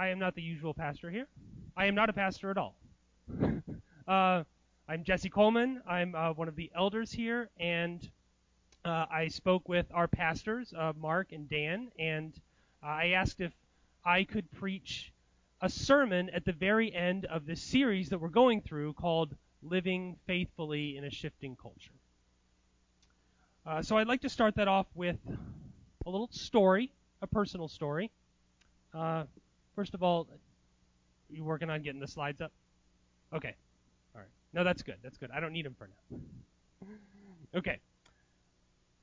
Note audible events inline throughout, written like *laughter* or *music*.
I am not the usual pastor here. I am not a pastor at all. *laughs* uh, I'm Jesse Coleman. I'm uh, one of the elders here, and uh, I spoke with our pastors, uh, Mark and Dan, and uh, I asked if I could preach a sermon at the very end of this series that we're going through called Living Faithfully in a Shifting Culture. Uh, so I'd like to start that off with a little story, a personal story. Uh, first of all, you working on getting the slides up? Okay. All right. No, that's good. That's good. I don't need them for now. Okay.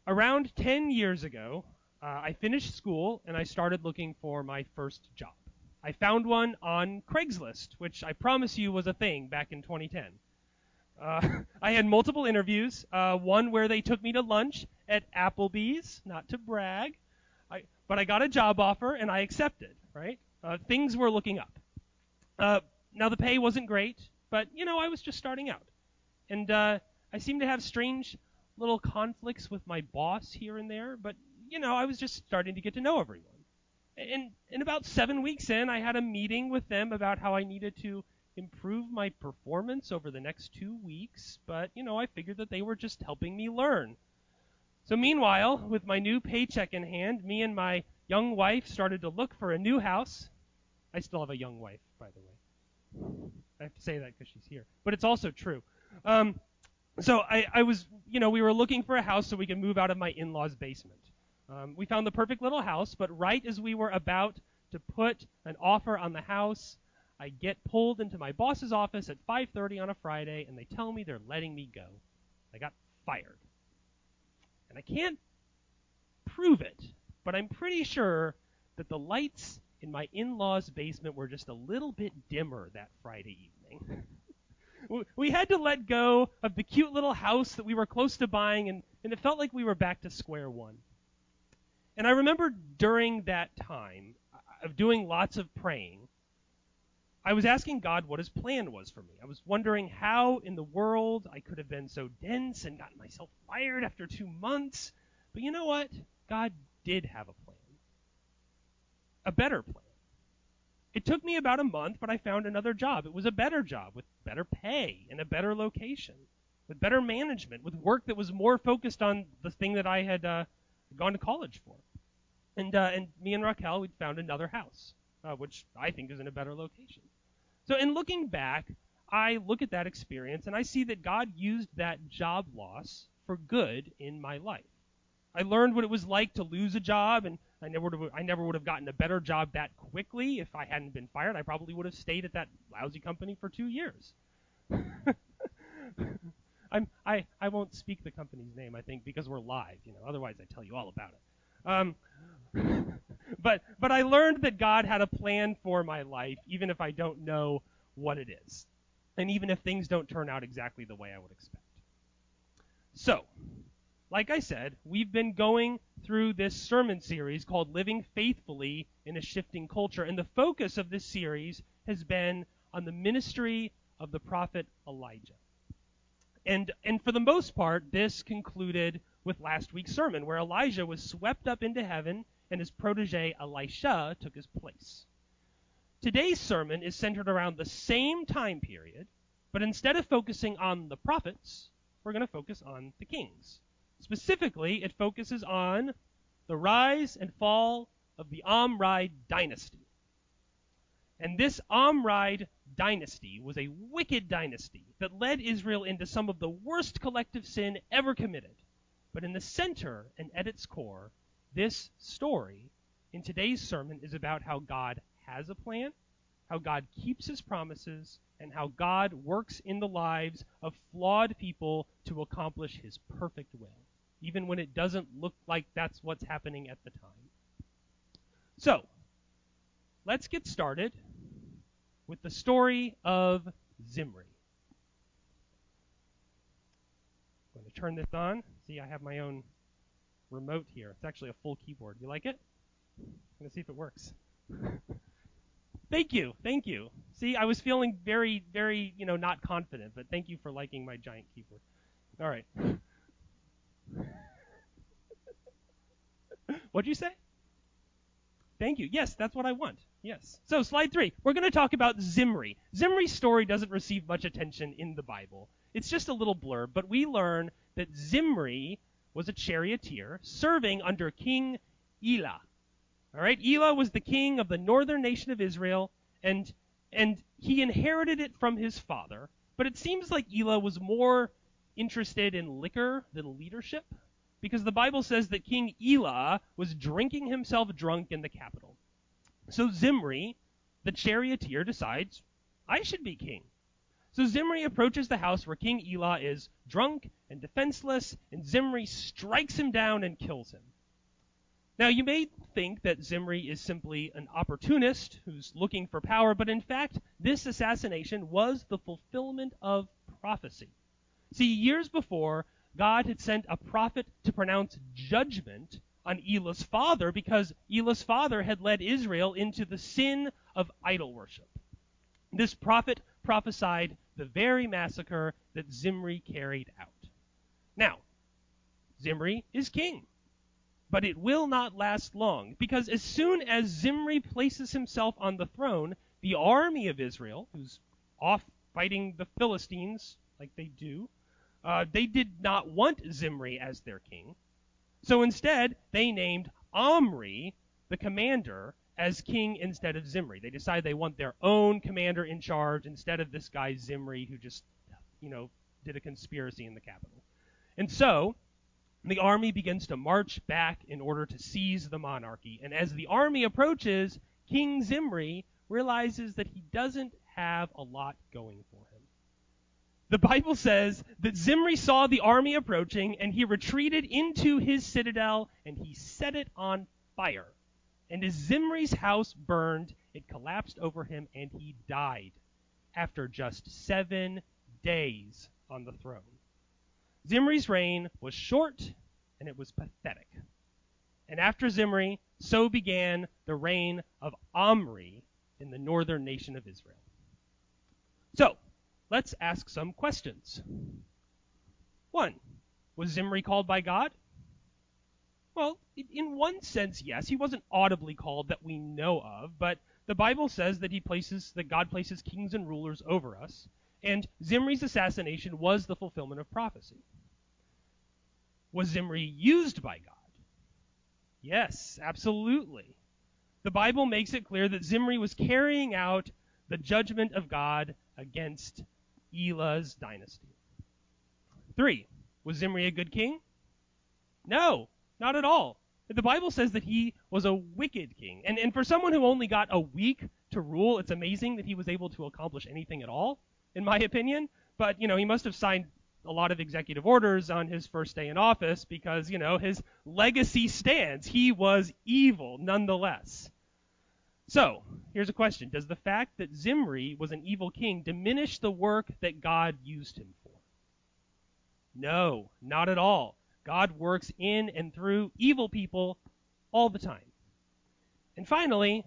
Around 10 years ago, uh, I finished school and I started looking for my first job. I found one on Craigslist, which I promise you was a thing back in 2010. Uh, *laughs* I had multiple interviews, uh, one where they took me to lunch at Applebee's, not to brag, I, but I got a job offer and I accepted, right? Uh, things were looking up. Uh, now, the pay wasn't great, but, you know, I was just starting out. And uh, I seemed to have strange little conflicts with my boss here and there, but you know, I was just starting to get to know everyone. And, and about seven weeks in, I had a meeting with them about how I needed to improve my performance over the next two weeks, but, you know, I figured that they were just helping me learn. So meanwhile, with my new paycheck in hand, me and my young wife started to look for a new house. I still have a young wife, by the way. I have to say that because she's here. But it's also true. Um, so I, I was, you know, we were looking for a house so we could move out of my in-laws' basement. Um, we found the perfect little house, but right as we were about to put an offer on the house, I get pulled into my boss's office at 5:30 on a Friday, and they tell me they're letting me go. I got fired, and I can't prove it, but I'm pretty sure that the lights in my in-laws' basement were just a little bit dimmer that Friday evening. *laughs* we had to let go of the cute little house that we were close to buying, and, and it felt like we were back to square one. And I remember during that time uh, of doing lots of praying, I was asking God what his plan was for me. I was wondering how in the world I could have been so dense and gotten myself fired after two months. But you know what? God did have a plan. A better plan. It took me about a month, but I found another job. It was a better job with better pay and a better location, with better management, with work that was more focused on the thing that I had uh, gone to college for. And uh, and me and Raquel, we'd found another house, uh, which I think is in a better location. So in looking back, I look at that experience and I see that God used that job loss for good in my life. I learned what it was like to lose a job, and I never would have, I never would have gotten a better job that quickly if I hadn't been fired. I probably would have stayed at that lousy company for two years. *laughs* I'm, I, I won't speak the company's name, I think, because we're live. You know, otherwise I tell you all about it. Um, *laughs* but but I learned that God had a plan for my life, even if I don't know what it is, and even if things don't turn out exactly the way I would expect. So, like I said, we've been going through this sermon series called Living Faithfully in a Shifting Culture, and the focus of this series has been on the ministry of the prophet Elijah. And, and for the most part, this concluded with last week's sermon, where Elijah was swept up into heaven and his protege Elisha took his place. Today's sermon is centered around the same time period, but instead of focusing on the prophets, we're going to focus on the kings. Specifically, it focuses on the rise and fall of the Omride dynasty. And this Omride dynasty was a wicked dynasty that led Israel into some of the worst collective sin ever committed. But in the center and at its core, this story in today's sermon is about how God has a plan, how God keeps his promises, and how God works in the lives of flawed people to accomplish his perfect will even when it doesn't look like that's what's happening at the time. So, let's get started with the story of Zimri. I'm going to turn this on. See, I have my own remote here. It's actually a full keyboard. You like it? I'm going to see if it works. *laughs* thank you, thank you. See, I was feeling very, very, you know, not confident, but thank you for liking my giant keyboard. All right. *laughs* What'd you say? Thank you. Yes, that's what I want. Yes. So, slide three. We're going to talk about Zimri. Zimri's story doesn't receive much attention in the Bible. It's just a little blurb, but we learn that Zimri was a charioteer serving under King Elah. All right, Elah was the king of the northern nation of Israel, and and he inherited it from his father. But it seems like Elah was more interested in liquor than leadership, because the Bible says that King Elah was drinking himself drunk in the capital. So Zimri, the charioteer, decides, I should be king. So Zimri approaches the house where King Elah is drunk and defenseless, and Zimri strikes him down and kills him. Now, you may think that Zimri is simply an opportunist who's looking for power, but in fact, this assassination was the fulfillment of prophecy. See, years before, God had sent a prophet to pronounce judgment on Elah's father because Elah's father had led Israel into the sin of idol worship. This prophet prophesied the very massacre that Zimri carried out. Now, Zimri is king. But it will not last long, because as soon as Zimri places himself on the throne, the army of Israel, who's off fighting the Philistines like they do, uh, they did not want Zimri as their king. So instead, they named Omri, the commander, as king instead of Zimri. They decide they want their own commander in charge instead of this guy Zimri who just, you know, did a conspiracy in the capital. And so, the army begins to march back in order to seize the monarchy. And as the army approaches, King Zimri realizes that he doesn't have a lot going for him. The Bible says that Zimri saw the army approaching and he retreated into his citadel and he set it on fire. And as Zimri's house burned, it collapsed over him and he died after just seven days on the throne. Zimri's reign was short and it was pathetic. And after Zimri, so began the reign of Omri in the northern nation of Israel. So, let's ask some questions. One, was Zimri called by God? Well, in one sense, yes. He wasn't audibly called that we know of, but the Bible says that he places that God places kings and rulers over us, and Zimri's assassination was the fulfillment of prophecy. Was Zimri used by God? Yes, absolutely. The Bible makes it clear that Zimri was carrying out the judgment of God against Elah's dynasty. Three, was Zimri a good king? No, not at all. The Bible says that he was a wicked king. And, and for someone who only got a week to rule, it's amazing that he was able to accomplish anything at all, in my opinion. But, you know, he must have signed a lot of executive orders on his first day in office because, you know, his legacy stands. He was evil nonetheless. So, here's a question Does the fact that Zimri was an evil king diminish the work that God used him for? No, not at all. God works in and through evil people all the time. And finally,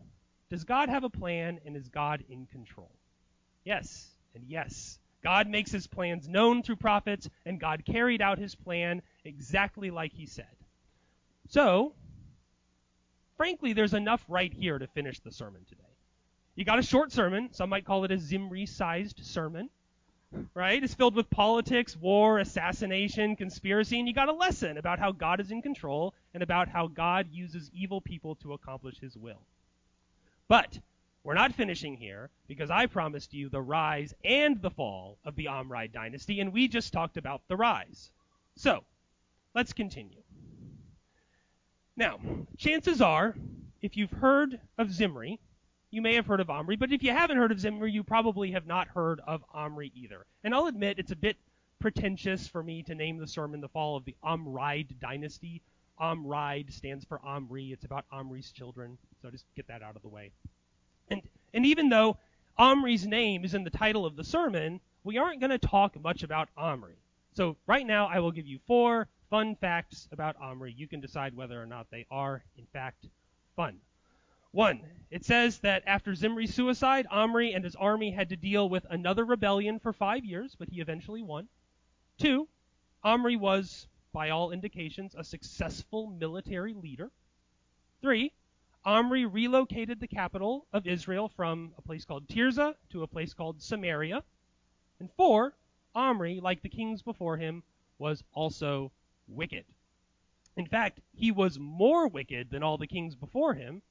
does God have a plan and is God in control? Yes, and yes. God makes his plans known through prophets, and God carried out his plan exactly like he said. So, frankly, there's enough right here to finish the sermon today. You got a short sermon. Some might call it a Zimri sized sermon. Right? It's filled with politics, war, assassination, conspiracy, and you got a lesson about how God is in control and about how God uses evil people to accomplish his will. But we're not finishing here because I promised you the rise and the fall of the Omride dynasty, and we just talked about the rise. So, let's continue. Now, chances are, if you've heard of Zimri, you may have heard of Omri, but if you haven't heard of Zimri, you probably have not heard of Omri either. And I'll admit it's a bit pretentious for me to name the sermon the fall of the Omride dynasty. Omride stands for Omri. It's about Omri's children. So just get that out of the way. And and even though Omri's name is in the title of the sermon, we aren't going to talk much about Omri. So right now I will give you four fun facts about Omri. You can decide whether or not they are, in fact, fun. One, it says that after Zimri's suicide, Omri and his army had to deal with another rebellion for five years, but he eventually won. Two, Omri was, by all indications, a successful military leader. Three, Omri relocated the capital of Israel from a place called Tirzah to a place called Samaria. And four, Omri, like the kings before him, was also wicked. In fact, he was more wicked than all the kings before him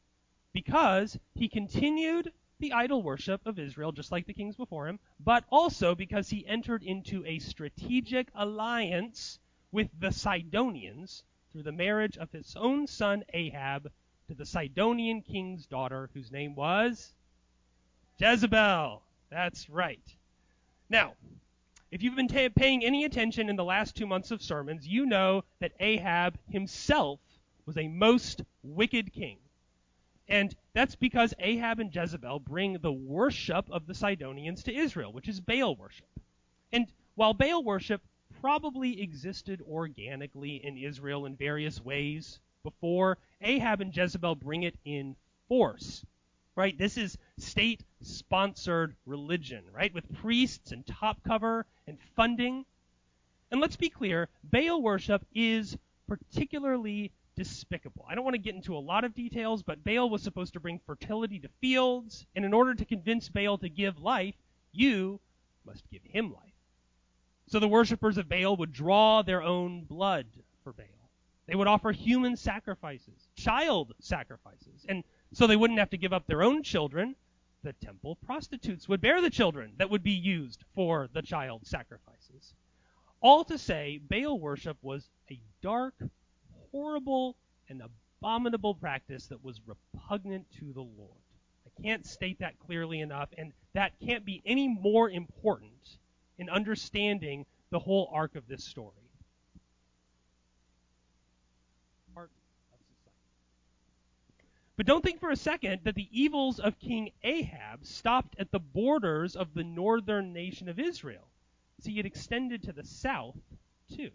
because he continued the idol worship of Israel just like the kings before him, but also because he entered into a strategic alliance with the Sidonians through the marriage of his own son Ahab to the Sidonian king's daughter, whose name was Jezebel. That's right. Now, if you've been paying any attention in the last two months of sermons, you know that Ahab himself was a most wicked king. And that's because Ahab and Jezebel bring the worship of the Sidonians to Israel, which is Baal worship. And while Baal worship probably existed organically in Israel in various ways before, Ahab and Jezebel bring it in force. Right? This is state sponsored religion, right? With priests and top cover and funding. And let's be clear, Baal worship is particularly despicable. I don't want to get into a lot of details, but Baal was supposed to bring fertility to fields, and in order to convince Baal to give life, you must give him life. So the worshippers of Baal would draw their own blood for Baal. They would offer human sacrifices, child sacrifices, and so they wouldn't have to give up their own children. The temple prostitutes would bear the children that would be used for the child sacrifices. All to say, Baal worship was a dark, horrible, and abominable practice that was repugnant to the Lord. I can't state that clearly enough, and that can't be any more important in understanding the whole arc of this story. But don't think for a second that the evils of King Ahab stopped at the borders of the northern nation of Israel. See, it extended to the south, too.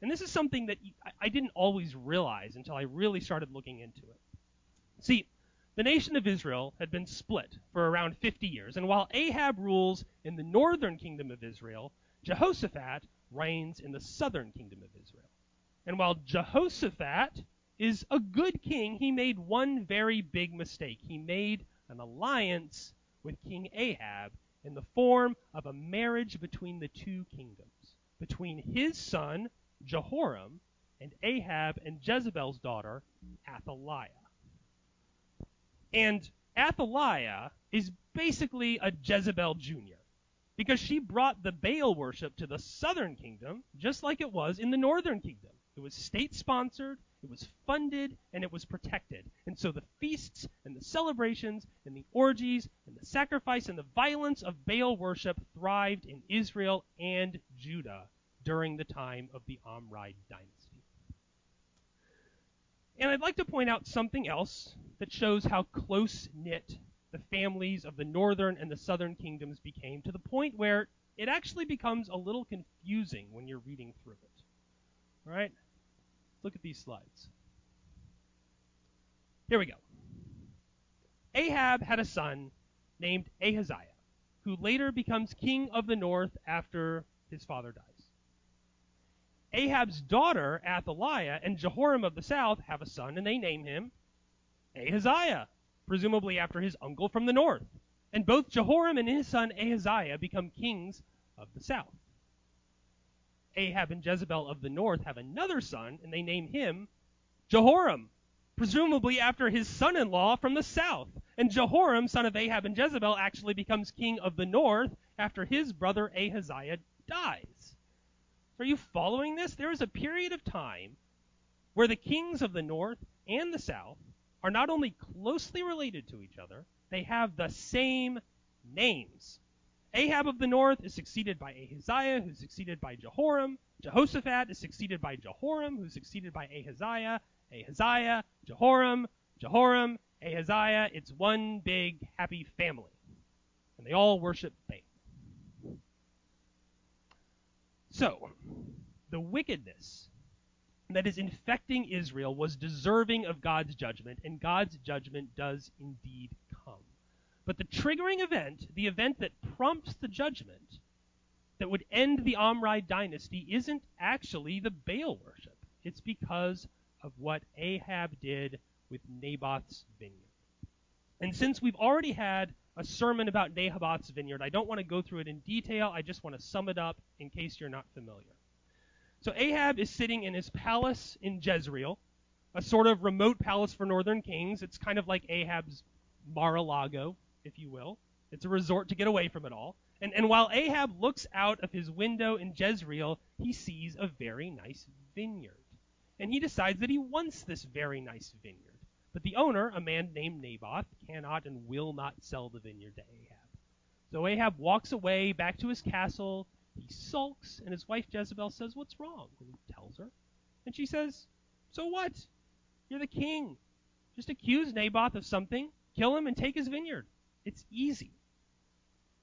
And this is something that I didn't always realize until I really started looking into it. See, the nation of Israel had been split for around 50 years, and while Ahab rules in the northern kingdom of Israel, Jehoshaphat reigns in the southern kingdom of Israel. And while Jehoshaphat is a good king, he made one very big mistake. He made an alliance with King Ahab in the form of a marriage between the two kingdoms, between his son, Jehoram, and Ahab and Jezebel's daughter, Athaliah. And Athaliah is basically a Jezebel Jr. because she brought the Baal worship to the southern kingdom just like it was in the northern kingdom. It was state sponsored, it was funded, and it was protected. And so the feasts and the celebrations and the orgies and the sacrifice and the violence of Baal worship thrived in Israel and Judah during the time of the Omride dynasty. And I'd like to point out something else that shows how close knit the families of the northern and the southern kingdoms became to the point where it actually becomes a little confusing when you're reading through it. All right? Look at these slides. Here we go. Ahab had a son named Ahaziah, who later becomes king of the north after his father dies. Ahab's daughter, Athaliah, and Jehoram of the south have a son, and they name him Ahaziah, presumably after his uncle from the north. And both Jehoram and his son Ahaziah become kings of the south. Ahab and Jezebel of the north have another son, and they name him Jehoram, presumably after his son in law from the south. And Jehoram, son of Ahab and Jezebel, actually becomes king of the north after his brother Ahaziah dies. Are you following this? There is a period of time where the kings of the north and the south are not only closely related to each other, they have the same names. Ahab of the north is succeeded by Ahaziah, who's succeeded by Jehoram. Jehoshaphat is succeeded by Jehoram, who's succeeded by Ahaziah. Ahaziah, Jehoram, Jehoram, Ahaziah. It's one big happy family. And they all worship Baal. So, the wickedness that is infecting Israel was deserving of God's judgment, and God's judgment does indeed. But the triggering event, the event that prompts the judgment that would end the Omride dynasty, isn't actually the Baal worship. It's because of what Ahab did with Naboth's vineyard. And since we've already had a sermon about Naboth's vineyard, I don't want to go through it in detail. I just want to sum it up in case you're not familiar. So Ahab is sitting in his palace in Jezreel, a sort of remote palace for northern kings. It's kind of like Ahab's Mar-a-Lago, if you will. It's a resort to get away from it all. And, and while Ahab looks out of his window in Jezreel, he sees a very nice vineyard. And he decides that he wants this very nice vineyard. But the owner, a man named Naboth, cannot and will not sell the vineyard to Ahab. So Ahab walks away back to his castle he sulks, and his wife Jezebel says, What's wrong? And he tells her. And she says, So what? You're the king. Just accuse Naboth of something, kill him, and take his vineyard. It's easy.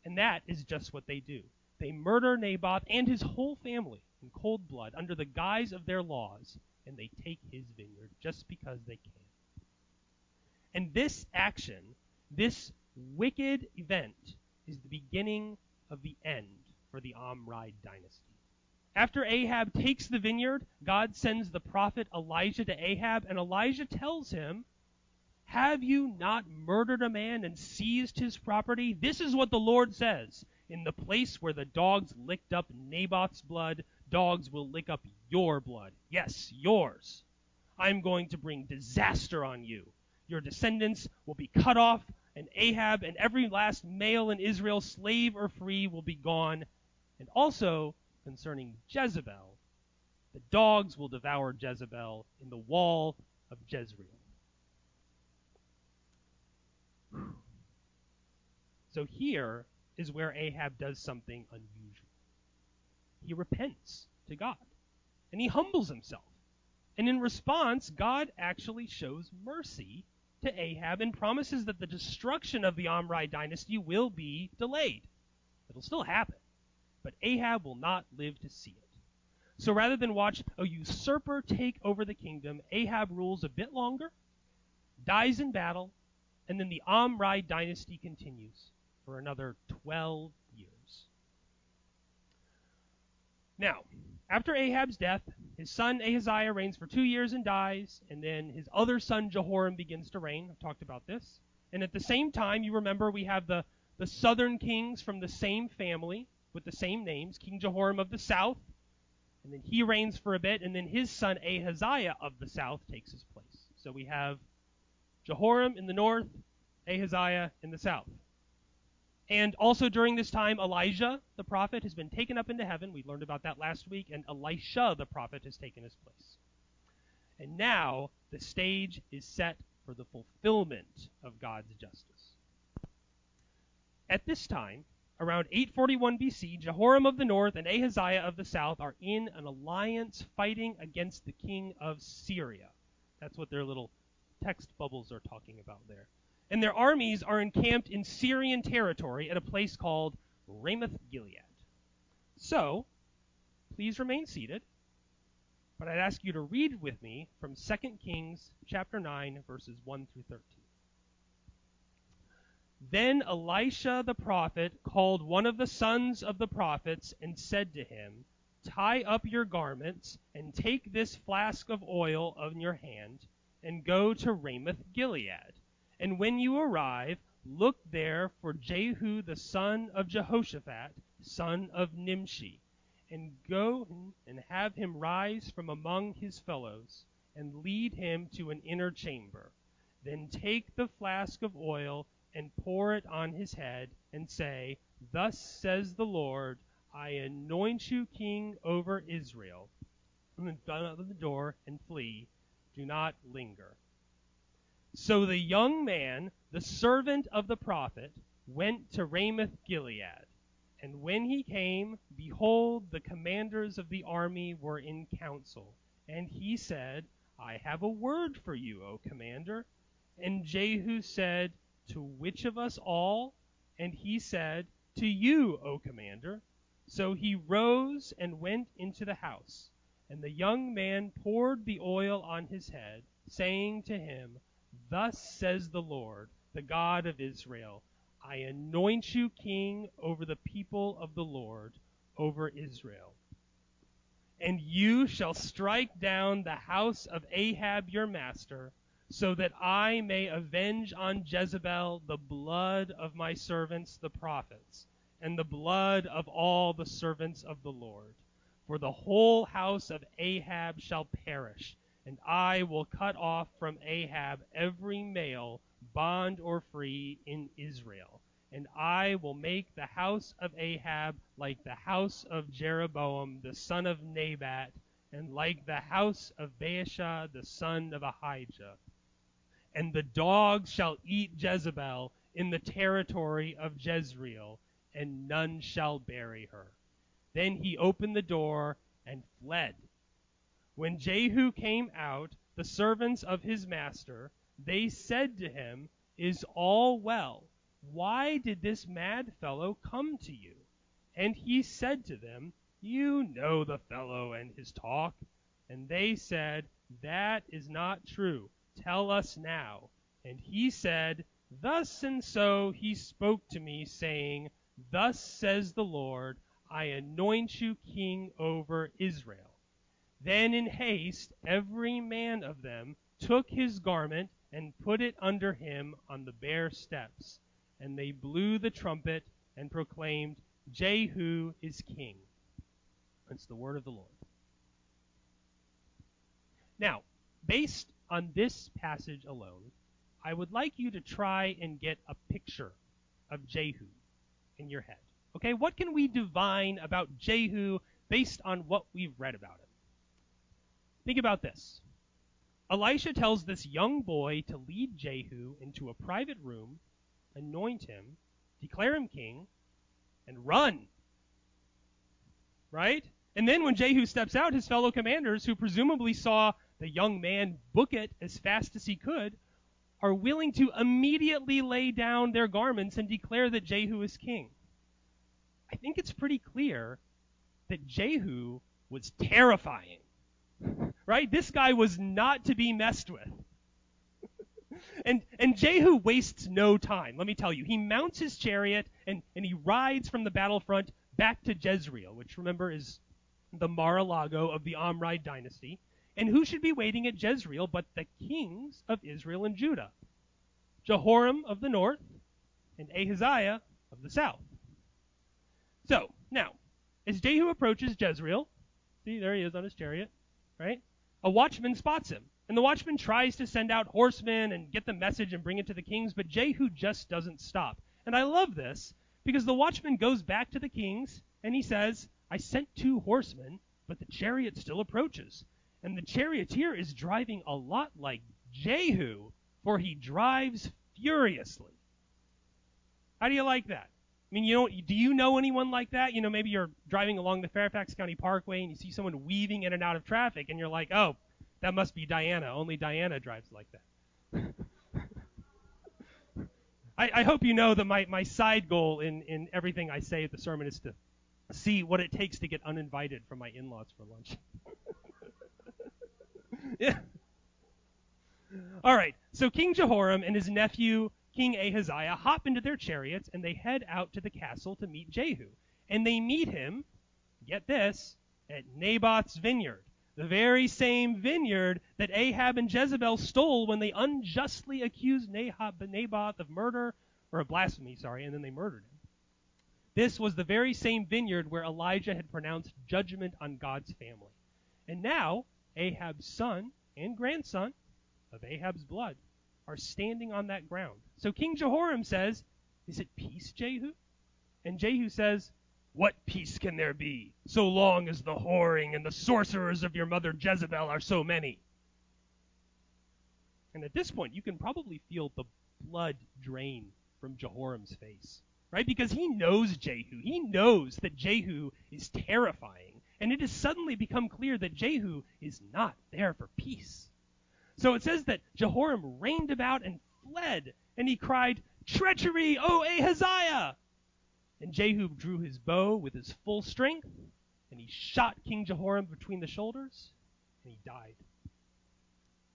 And that is just what they do. They murder Naboth and his whole family in cold blood under the guise of their laws, and they take his vineyard just because they can. And this action, this wicked event, is the beginning of the end for the Omride dynasty. After Ahab takes the vineyard, God sends the prophet Elijah to Ahab, and Elijah tells him, Have you not murdered a man and seized his property? This is what the Lord says. In the place where the dogs licked up Naboth's blood, dogs will lick up your blood. Yes, yours. I'm going to bring disaster on you. Your descendants will be cut off, and Ahab and every last male in Israel, slave or free, will be gone, and also concerning Jezebel, the dogs will devour Jezebel in the wall of Jezreel. So here is where Ahab does something unusual. He repents to God and he humbles himself. And in response, God actually shows mercy to Ahab and promises that the destruction of the Omri dynasty will be delayed. It'll still happen but Ahab will not live to see it. So rather than watch a usurper take over the kingdom, Ahab rules a bit longer, dies in battle, and then the Omri dynasty continues for another 12 years. Now, after Ahab's death, his son Ahaziah reigns for two years and dies, and then his other son Jehoram begins to reign. I've talked about this. And at the same time, you remember we have the, the southern kings from the same family with the same names, King Jehoram of the south, and then he reigns for a bit, and then his son Ahaziah of the south takes his place. So we have Jehoram in the north, Ahaziah in the south. And also during this time, Elijah the prophet has been taken up into heaven. We learned about that last week, and Elisha the prophet has taken his place. And now the stage is set for the fulfillment of God's justice. At this time, around 841 BC, Jehoram of the north and Ahaziah of the south are in an alliance fighting against the king of Syria. That's what their little text bubbles are talking about there. And their armies are encamped in Syrian territory at a place called Ramoth Gilead. So, please remain seated. But I'd ask you to read with me from 2 Kings chapter 9 verses 1 through 13. Then Elisha the prophet called one of the sons of the prophets and said to him, Tie up your garments and take this flask of oil in your hand and go to Ramoth Gilead. And when you arrive, look there for Jehu the son of Jehoshaphat, son of Nimshi, and go and have him rise from among his fellows and lead him to an inner chamber. Then take the flask of oil and pour it on his head, and say, Thus says the Lord, I anoint you king over Israel. And then run out of the door and flee. Do not linger. So the young man, the servant of the prophet, went to Ramoth Gilead. And when he came, behold, the commanders of the army were in council. And he said, I have a word for you, O commander. And Jehu said, to which of us all? And he said, To you, O commander. So he rose and went into the house. And the young man poured the oil on his head, saying to him, Thus says the Lord, the God of Israel, I anoint you king over the people of the Lord, over Israel. And you shall strike down the house of Ahab your master, so that I may avenge on Jezebel the blood of my servants the prophets, and the blood of all the servants of the Lord. For the whole house of Ahab shall perish, and I will cut off from Ahab every male, bond or free, in Israel. And I will make the house of Ahab like the house of Jeroboam the son of Nebat, and like the house of Baasha the son of Ahijah. And the dogs shall eat Jezebel in the territory of Jezreel, and none shall bury her. Then he opened the door and fled. When Jehu came out, the servants of his master, they said to him, Is all well? Why did this mad fellow come to you? And he said to them, You know the fellow and his talk. And they said, That is not true. Tell us now. And he said, Thus and so he spoke to me, saying, Thus says the Lord, I anoint you king over Israel. Then in haste every man of them took his garment and put it under him on the bare steps. And they blew the trumpet and proclaimed, Jehu is king. That's the word of the Lord. Now, based on this passage alone, I would like you to try and get a picture of Jehu in your head. Okay, what can we divine about Jehu based on what we've read about him? Think about this. Elisha tells this young boy to lead Jehu into a private room, anoint him, declare him king, and run. Right? And then when Jehu steps out, his fellow commanders, who presumably saw the young man book it as fast as he could, are willing to immediately lay down their garments and declare that Jehu is king. I think it's pretty clear that Jehu was terrifying. *laughs* Right? This guy was not to be messed with. *laughs* and and Jehu wastes no time, let me tell you. He mounts his chariot and, and he rides from the battlefront back to Jezreel, which remember is the Mar-a-Lago of the Omride dynasty. And who should be waiting at Jezreel but the kings of Israel and Judah? Jehoram of the north and Ahaziah of the south. So, now, as Jehu approaches Jezreel, see, there he is on his chariot, right? A watchman spots him. And the watchman tries to send out horsemen and get the message and bring it to the kings, but Jehu just doesn't stop. And I love this because the watchman goes back to the kings and he says, I sent two horsemen, but the chariot still approaches. And the charioteer is driving a lot like Jehu, for he drives furiously. How do you like that? I mean, you know, do you know anyone like that? You know, maybe you're driving along the Fairfax County Parkway and you see someone weaving in and out of traffic, and you're like, oh, that must be Diana. Only Diana drives like that. *laughs* I, I hope you know that my, my side goal in, in everything I say at the sermon is to see what it takes to get uninvited from my in laws for lunch. *laughs* yeah. All right. So King Jehoram and his nephew King Ahaziah hop into their chariots and they head out to the castle to meet Jehu. And they meet him, get this, at Naboth's vineyard, the very same vineyard that Ahab and Jezebel stole when they unjustly accused Naboth of murder, or of blasphemy, sorry, and then they murdered him. This was the very same vineyard where Elijah had pronounced judgment on God's family. And now, Ahab's son and grandson of Ahab's blood are standing on that ground. So King Jehoram says, Is it peace, Jehu? And Jehu says, What peace can there be, so long as the whoring and the sorcerers of your mother Jezebel are so many? And at this point, you can probably feel the blood drain from Jehoram's face, right? Because he knows Jehu. He knows that Jehu is terrifying. And it has suddenly become clear that Jehu is not there for peace. So it says that Jehoram reined about and fled, and he cried, Treachery, O Ahaziah! And Jehu drew his bow with his full strength, and he shot King Jehoram between the shoulders, and he died.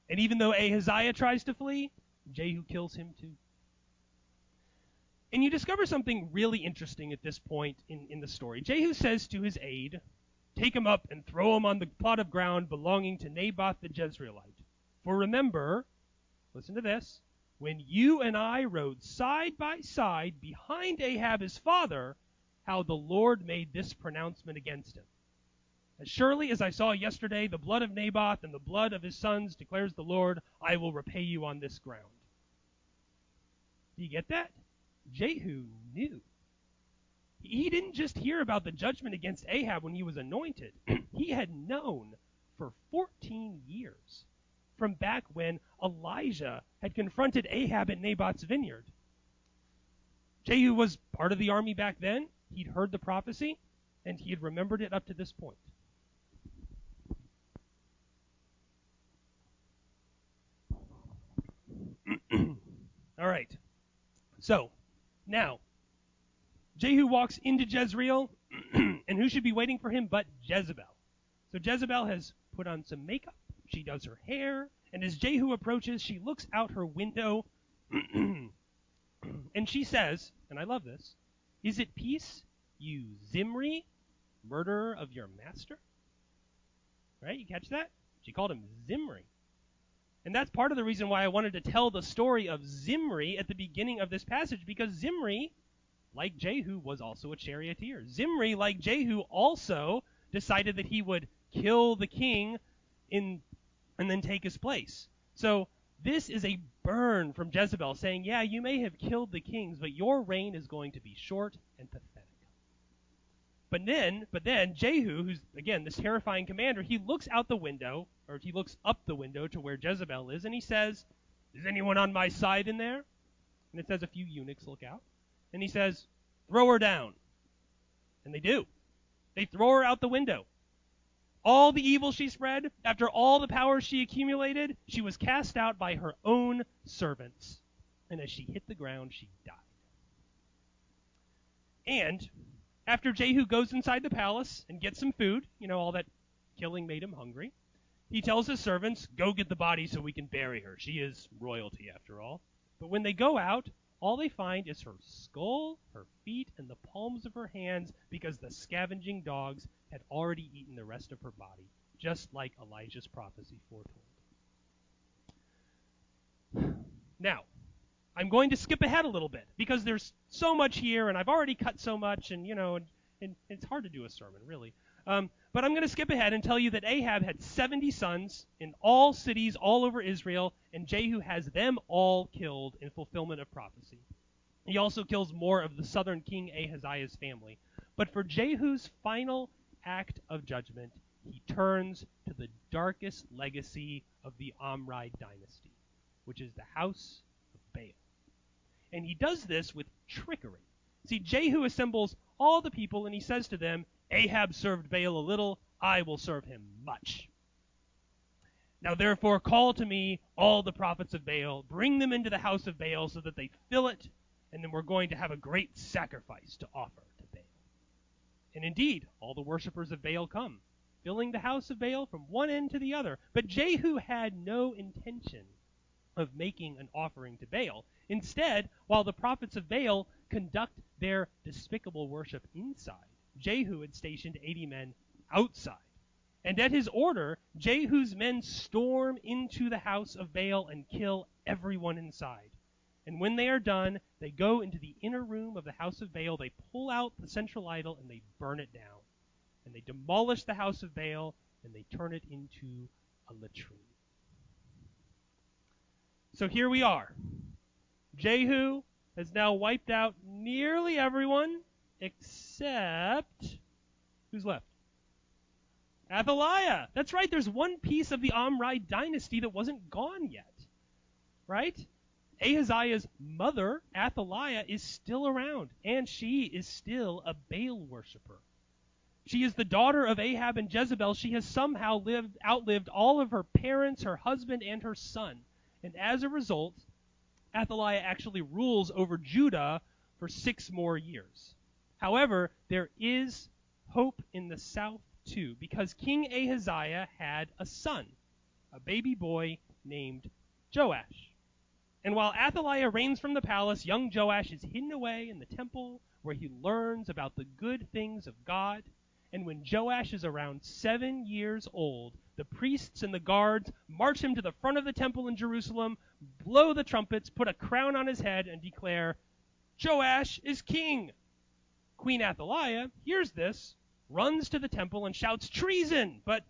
And even though Ahaziah tries to flee, Jehu kills him too. And you discover something really interesting at this point in, in the story. Jehu says to his aide, Take him up and throw him on the plot of ground belonging to Naboth the Jezreelite. For remember, listen to this, when you and I rode side by side behind Ahab his father, how the Lord made this pronouncement against him. As surely as I saw yesterday the blood of Naboth and the blood of his sons, declares the Lord, I will repay you on this ground. Do you get that? Jehu knew. He didn't just hear about the judgment against Ahab when he was anointed. *clears throat* he had known for 14 years from back when Elijah had confronted Ahab at Naboth's vineyard. Jehu was part of the army back then. He'd heard the prophecy, and he had remembered it up to this point. *clears throat* All right. So, now, Jehu walks into Jezreel, *clears throat* and who should be waiting for him but Jezebel? So Jezebel has put on some makeup. She does her hair. And as Jehu approaches, she looks out her window *clears throat* and she says, and I love this, Is it peace, you Zimri, murderer of your master? Right? You catch that? She called him Zimri. And that's part of the reason why I wanted to tell the story of Zimri at the beginning of this passage, because Zimri, like Jehu, was also a charioteer. Zimri, like Jehu, also decided that he would kill the king in and then take his place. So this is a burn from Jezebel saying, Yeah, you may have killed the kings, but your reign is going to be short and pathetic. But then, but then Jehu, who's again this terrifying commander, he looks out the window, or he looks up the window to where Jezebel is, and he says, Is anyone on my side in there? And it says a few eunuchs look out. And he says, Throw her down. And they do. They throw her out the window. All the evil she spread, after all the power she accumulated, she was cast out by her own servants. And as she hit the ground, she died. And after Jehu goes inside the palace and gets some food, you know, all that killing made him hungry, he tells his servants, Go get the body so we can bury her. She is royalty, after all. But when they go out, all they find is her skull, her feet, and the palms of her hands because the scavenging dogs had already eaten the rest of her body, just like Elijah's prophecy foretold. *sighs* Now, I'm going to skip ahead a little bit because there's so much here, and I've already cut so much, and you know, and, and it's hard to do a sermon, really. Um, but I'm going to skip ahead and tell you that Ahab had 70 sons in all cities all over Israel, and Jehu has them all killed in fulfillment of prophecy. He also kills more of the southern king Ahaziah's family. But for Jehu's final act of judgment, he turns to the darkest legacy of the Omride dynasty, which is the house of Baal. And he does this with trickery. See, Jehu assembles all the people and he says to them, Ahab served Baal a little, I will serve him much. Now therefore call to me all the prophets of Baal, bring them into the house of Baal so that they fill it, and then we're going to have a great sacrifice to offer. And indeed, all the worshippers of Baal come, filling the house of Baal from one end to the other. But Jehu had no intention of making an offering to Baal. Instead, while the prophets of Baal conduct their despicable worship inside, Jehu had stationed 80 men outside. And at his order, Jehu's men storm into the house of Baal and kill everyone inside. And when they are done, they go into the inner room of the house of Baal, they pull out the central idol, and they burn it down. And they demolish the house of Baal, and they turn it into a latrine. So here we are. Jehu has now wiped out nearly everyone except who's left? Athaliah. That's right. There's one piece of the Omride dynasty that wasn't gone yet. Right? Ahaziah's mother, Athaliah, is still around, and she is still a Baal worshiper. She is the daughter of Ahab and Jezebel. She has somehow lived outlived all of her parents, her husband, and her son. And as a result, Athaliah actually rules over Judah for six more years. However, there is hope in the south too, because King Ahaziah had a son, a baby boy named Joash. And while Athaliah reigns from the palace, young Joash is hidden away in the temple where he learns about the good things of God. And when Joash is around seven years old, the priests and the guards march him to the front of the temple in Jerusalem, blow the trumpets, put a crown on his head, and declare, Joash is king. Queen Athaliah hears this, runs to the temple, and shouts, Treason! But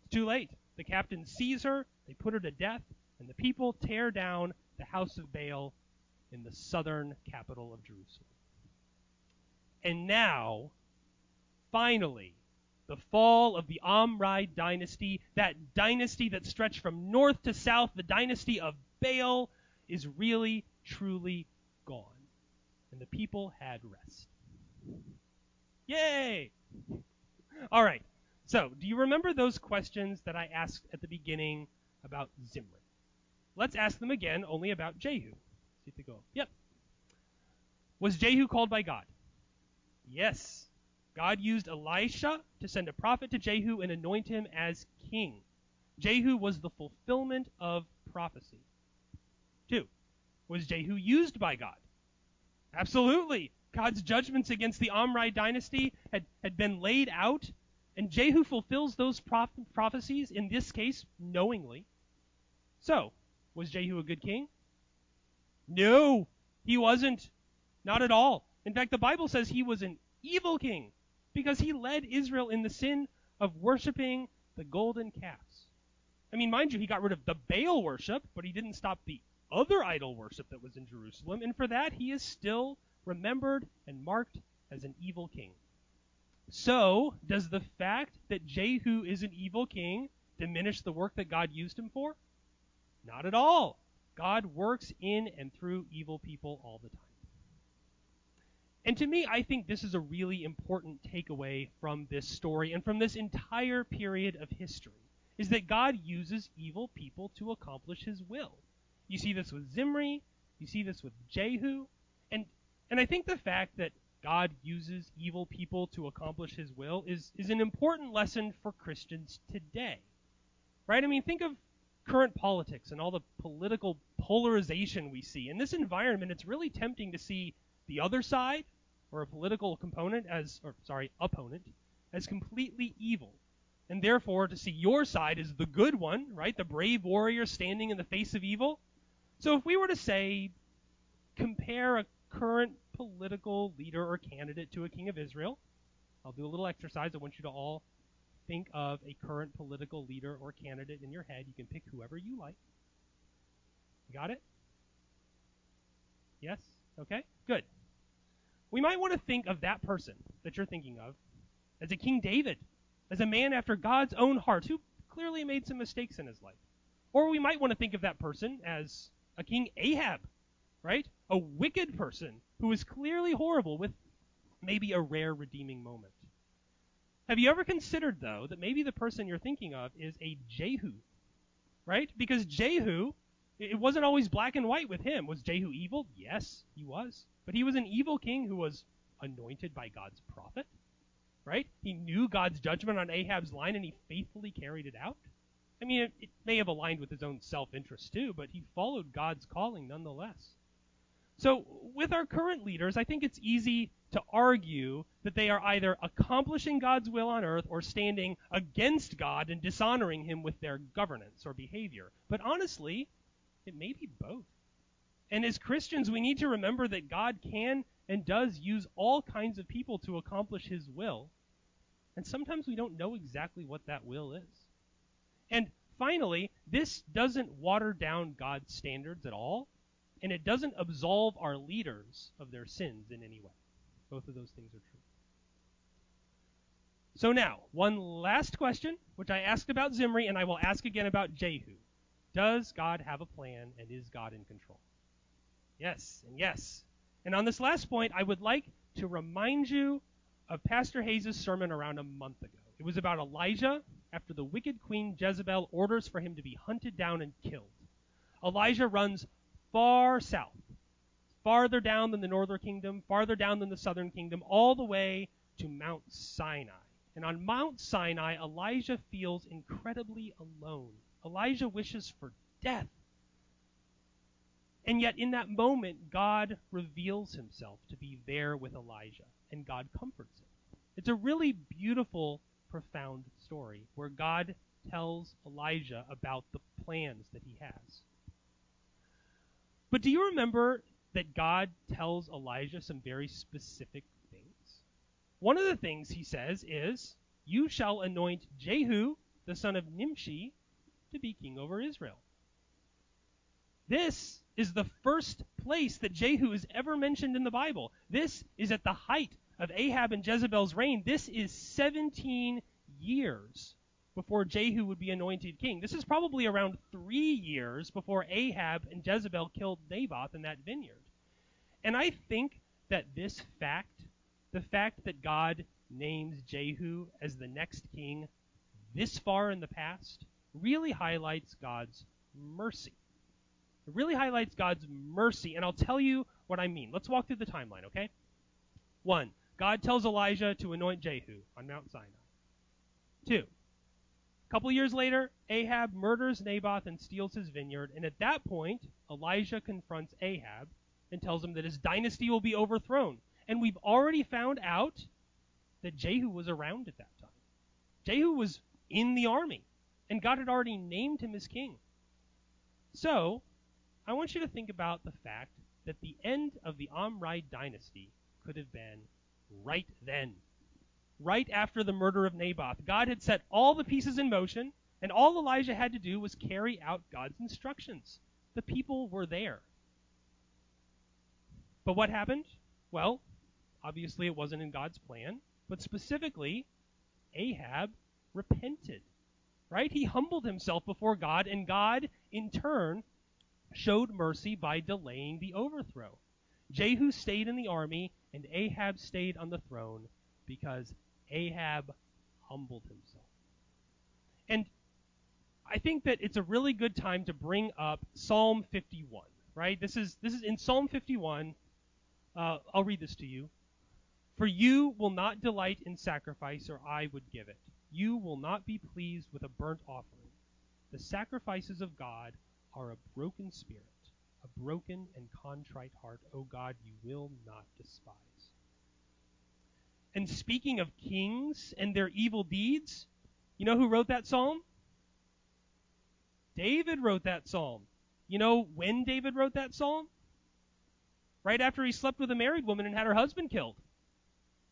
it's too late. The captain sees her, they put her to death, and the people tear down the house of Baal in the southern capital of Jerusalem. And now, finally, the fall of the Omride dynasty, that dynasty that stretched from north to south, the dynasty of Baal, is really, truly gone. And the people had rest. Yay! All right. So, do you remember those questions that I asked at the beginning about Zimri? Let's ask them again, only about Jehu. See if they go. Yep. Was Jehu called by God? Yes. God used Elisha to send a prophet to Jehu and anoint him as king. Jehu was the fulfillment of prophecy. Two. Was Jehu used by God? Absolutely. God's judgments against the Omride dynasty had, had been laid out, and Jehu fulfills those proph- prophecies, in this case, knowingly. So, was Jehu a good king? No, he wasn't. Not at all. In fact, the Bible says he was an evil king because he led Israel in the sin of worshiping the golden calves. I mean, mind you, he got rid of the Baal worship, but he didn't stop the other idol worship that was in Jerusalem, and for that he is still remembered and marked as an evil king. So, does the fact that Jehu is an evil king diminish the work that God used him for? Not at all. God works in and through evil people all the time. And to me, I think this is a really important takeaway from this story and from this entire period of history is that God uses evil people to accomplish his will. You see this with Zimri, you see this with Jehu, and and I think the fact that God uses evil people to accomplish his will is is an important lesson for Christians today. Right? I mean, think of current politics and all the political polarization we see. In this environment, it's really tempting to see the other side or a political component as, or sorry, opponent, as completely evil. And therefore, to see your side as the good one, right? The brave warrior standing in the face of evil. So if we were to say, compare a current political leader or candidate to a king of Israel, I'll do a little exercise. I want you to all think of a current political leader or candidate in your head. You can pick whoever you like. Got it? Yes? Okay? Good. We might want to think of that person that you're thinking of as a King David, as a man after God's own heart who clearly made some mistakes in his life. Or we might want to think of that person as a King Ahab, right? A wicked person who is clearly horrible with maybe a rare redeeming moment. Have you ever considered, though, that maybe the person you're thinking of is a Jehu? Right? Because Jehu, it wasn't always black and white with him. Was Jehu evil? Yes, he was. But he was an evil king who was anointed by God's prophet. Right? He knew God's judgment on Ahab's line and he faithfully carried it out. I mean, it, it may have aligned with his own self interest too, but he followed God's calling nonetheless. So, with our current leaders, I think it's easy to argue that they are either accomplishing God's will on earth or standing against God and dishonoring him with their governance or behavior. But honestly, it may be both. And as Christians, we need to remember that God can and does use all kinds of people to accomplish his will. And sometimes we don't know exactly what that will is. And finally, this doesn't water down God's standards at all and it doesn't absolve our leaders of their sins in any way. Both of those things are true. So now, one last question, which I asked about Zimri, and I will ask again about Jehu. Does God have a plan, and is God in control? Yes, and yes. And on this last point, I would like to remind you of Pastor Hayes' sermon around a month ago. It was about Elijah after the wicked queen Jezebel orders for him to be hunted down and killed. Elijah runs far south, farther down than the northern kingdom, farther down than the southern kingdom, all the way to Mount Sinai. And on Mount Sinai, Elijah feels incredibly alone. Elijah wishes for death. And yet, in that moment, God reveals himself to be there with Elijah, and God comforts him. It's a really beautiful, profound story where God tells Elijah about the plans that he has. But do you remember that God tells Elijah some very specific things? One of the things he says is, You shall anoint Jehu, the son of Nimshi, to be king over Israel. This is the first place that Jehu is ever mentioned in the Bible. This is at the height of Ahab and Jezebel's reign. This is 17 years before Jehu would be anointed king. This is probably around three years before Ahab and Jezebel killed Naboth in that vineyard. And I think that this fact, the fact that God names Jehu as the next king this far in the past, really highlights God's mercy. It really highlights God's mercy, and I'll tell you what I mean. Let's walk through the timeline, okay? One, God tells Elijah to anoint Jehu on Mount Sinai. Two, couple years later, Ahab murders Naboth and steals his vineyard, and at that point, Elijah confronts Ahab and tells him that his dynasty will be overthrown. And we've already found out that Jehu was around at that time. Jehu was in the army, and God had already named him as king. So, I want you to think about the fact that the end of the Omride dynasty could have been right then. Right after the murder of Naboth. God had set all the pieces in motion, and all Elijah had to do was carry out God's instructions. The people were there. But what happened? Well, obviously it wasn't in God's plan, but specifically, Ahab repented. Right? He humbled himself before God, and God, in turn, showed mercy by delaying the overthrow. Jehu stayed in the army, and Ahab stayed on the throne because Ahab humbled himself. And I think that it's a really good time to bring up Psalm 51. Right? This is this is in Psalm 51. Uh, I'll read this to you. For you will not delight in sacrifice, or I would give it. You will not be pleased with a burnt offering. The sacrifices of God are a broken spirit, a broken and contrite heart, O God, you will not despise. And speaking of kings and their evil deeds, you know who wrote that psalm? David wrote that psalm. You know when David wrote that psalm? Right after he slept with a married woman and had her husband killed.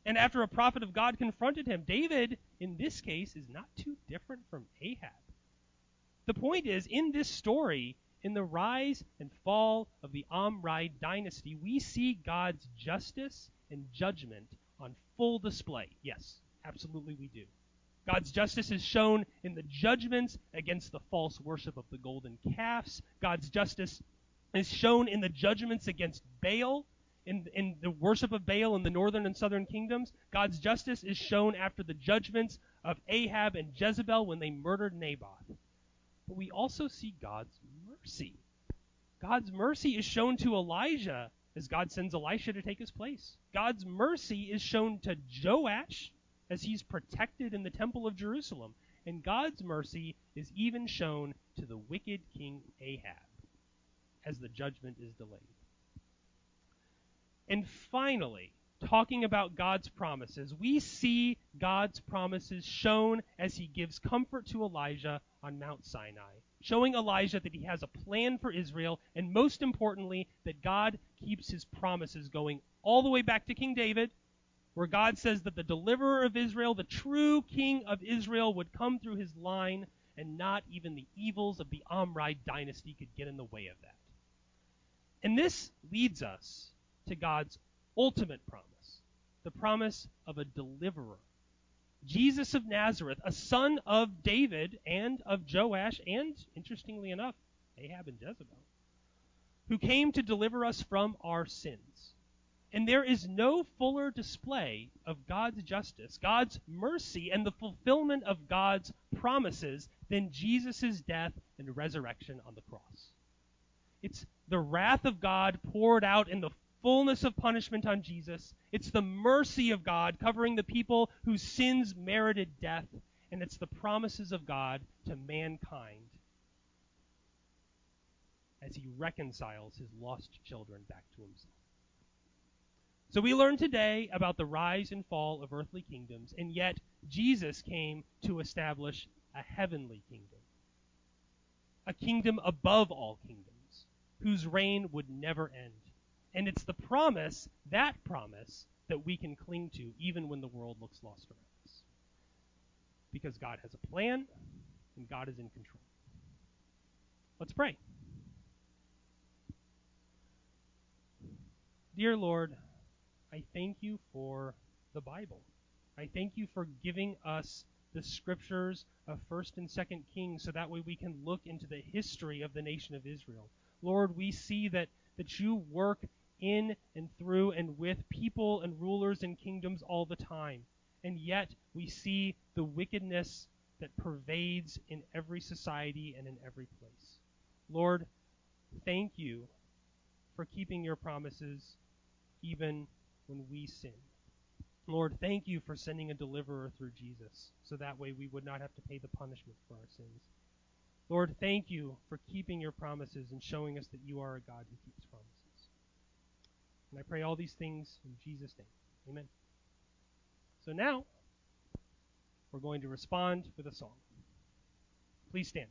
And after a prophet of God confronted him, David, in this case, is not too different from Ahab. The point is, in this story, in the rise and fall of the Omride dynasty, we see God's justice and judgment full display. Yes, absolutely we do. God's justice is shown in the judgments against the false worship of the golden calves. God's justice is shown in the judgments against Baal, in, in the worship of Baal in the northern and southern kingdoms. God's justice is shown after the judgments of Ahab and Jezebel when they murdered Naboth. But we also see God's mercy. God's mercy is shown to Elijah as God sends Elisha to take his place. God's mercy is shown to Joash as he's protected in the temple of Jerusalem. And God's mercy is even shown to the wicked king Ahab as the judgment is delayed. And finally, talking about God's promises, we see God's promises shown as he gives comfort to Elijah on Mount Sinai, showing Elijah that he has a plan for Israel, and most importantly, that God keeps his promises going all the way back to King David, where God says that the deliverer of Israel, the true king of Israel, would come through his line, and not even the evils of the Omride dynasty could get in the way of that. And this leads us to God's ultimate promise the promise of a deliverer. Jesus of Nazareth, a son of David and of Joash, and interestingly enough, Ahab and Jezebel, who came to deliver us from our sins. And there is no fuller display of God's justice, God's mercy, and the fulfillment of God's promises than Jesus' death and resurrection on the cross. It's the wrath of God poured out in the fullness of punishment on Jesus. It's the mercy of God covering the people whose sins merited death. And it's the promises of God to mankind as he reconciles his lost children back to himself. So we learn today about the rise and fall of earthly kingdoms, and yet Jesus came to establish a heavenly kingdom. A kingdom above all kingdoms, whose reign would never end. And it's the promise, that promise, that we can cling to even when the world looks lost around us. Because God has a plan, and God is in control. Let's pray. Dear Lord, I thank you for the Bible. I thank you for giving us the scriptures of 1st and 2nd Kings so that way we can look into the history of the nation of Israel. Lord, we see that, that you work in and through and with people and rulers and kingdoms all the time. And yet we see the wickedness that pervades in every society and in every place. Lord, thank you for keeping your promises even when we sin. Lord, thank you for sending a deliverer through Jesus, so that way we would not have to pay the punishment for our sins. Lord, thank you for keeping your promises and showing us that you are a God who keeps. And I pray all these things in Jesus' name. Amen. So now, we're going to respond with a song. Please stand.